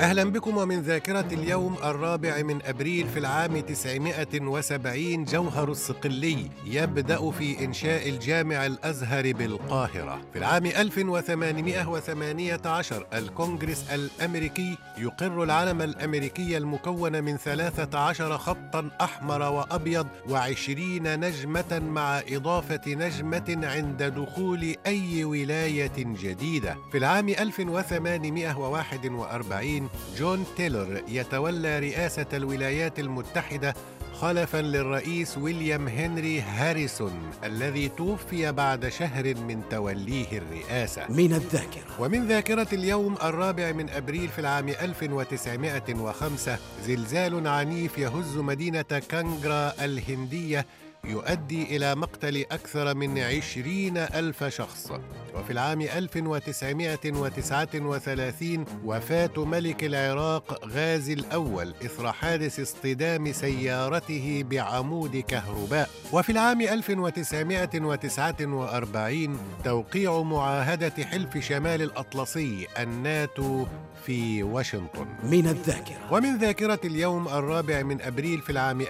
أهلا بكم ومن ذاكرة اليوم الرابع من أبريل في العام 970 جوهر الصقلي يبدأ في إنشاء الجامع الأزهر بالقاهرة. في العام 1818 الكونغرس الأمريكي يقر العلم الأمريكي المكون من 13 خطا أحمر وأبيض وعشرين نجمة مع إضافة نجمة عند دخول أي ولاية جديدة. في العام 1841 جون تيلر يتولى رئاسة الولايات المتحدة خلفا للرئيس ويليام هنري هاريسون الذي توفي بعد شهر من توليه الرئاسة. من الذاكرة. ومن ذاكرة اليوم الرابع من أبريل في العام 1905 زلزال عنيف يهز مدينة كانجرا الهندية يؤدي إلى مقتل أكثر من عشرين ألف شخص. وفي العام 1939 وفاة ملك العراق غازي الأول إثر حادث اصطدام سيارته بعمود كهرباء. وفي العام 1949 توقيع معاهدة حلف شمال الأطلسي الناتو في واشنطن. من الذاكرة. ومن ذاكرة اليوم الرابع من أبريل في العام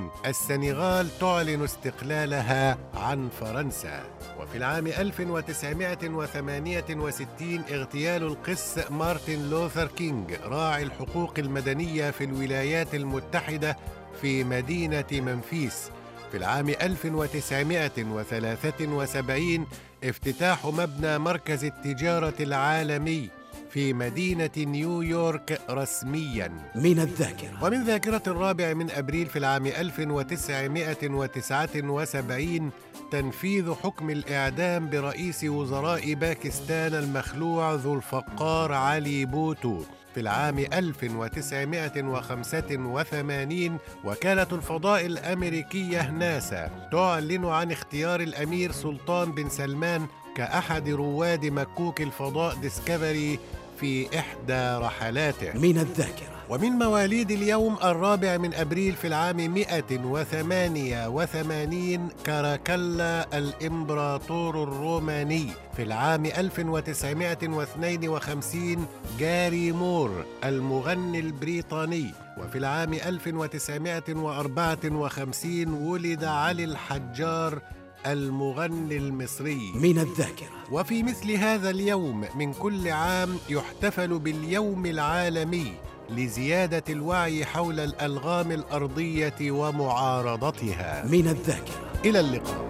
1960 السنغال تعلن استقلالها عن فرنسا. وفي العام 1968 اغتيال القس مارتن لوثر كينج راعي الحقوق المدنية في الولايات المتحدة في مدينة ممفيس. في العام 1973 افتتاح مبنى مركز التجارة العالمي في مدينة نيويورك رسميا. من الذاكرة. ومن ذاكرة الرابع من أبريل في العام 1979 تنفيذ حكم الإعدام برئيس وزراء باكستان المخلوع ذو الفقار علي بوتو في العام 1985 وكالة الفضاء الأمريكية ناسا تعلن عن اختيار الأمير سلطان بن سلمان كأحد رواد مكوك الفضاء ديسكفري في إحدى رحلاته. من الذاكرة. ومن مواليد اليوم الرابع من أبريل في العام 188 كاراكلا الإمبراطور الروماني. في العام 1952 جاري مور المغني البريطاني. وفي العام 1954 ولد علي الحجار المغني المصري. من الذاكرة. وفي مثل هذا اليوم من كل عام يحتفل باليوم العالمي لزيادة الوعي حول الألغام الأرضية ومعارضتها. من الذاكرة. إلى اللقاء.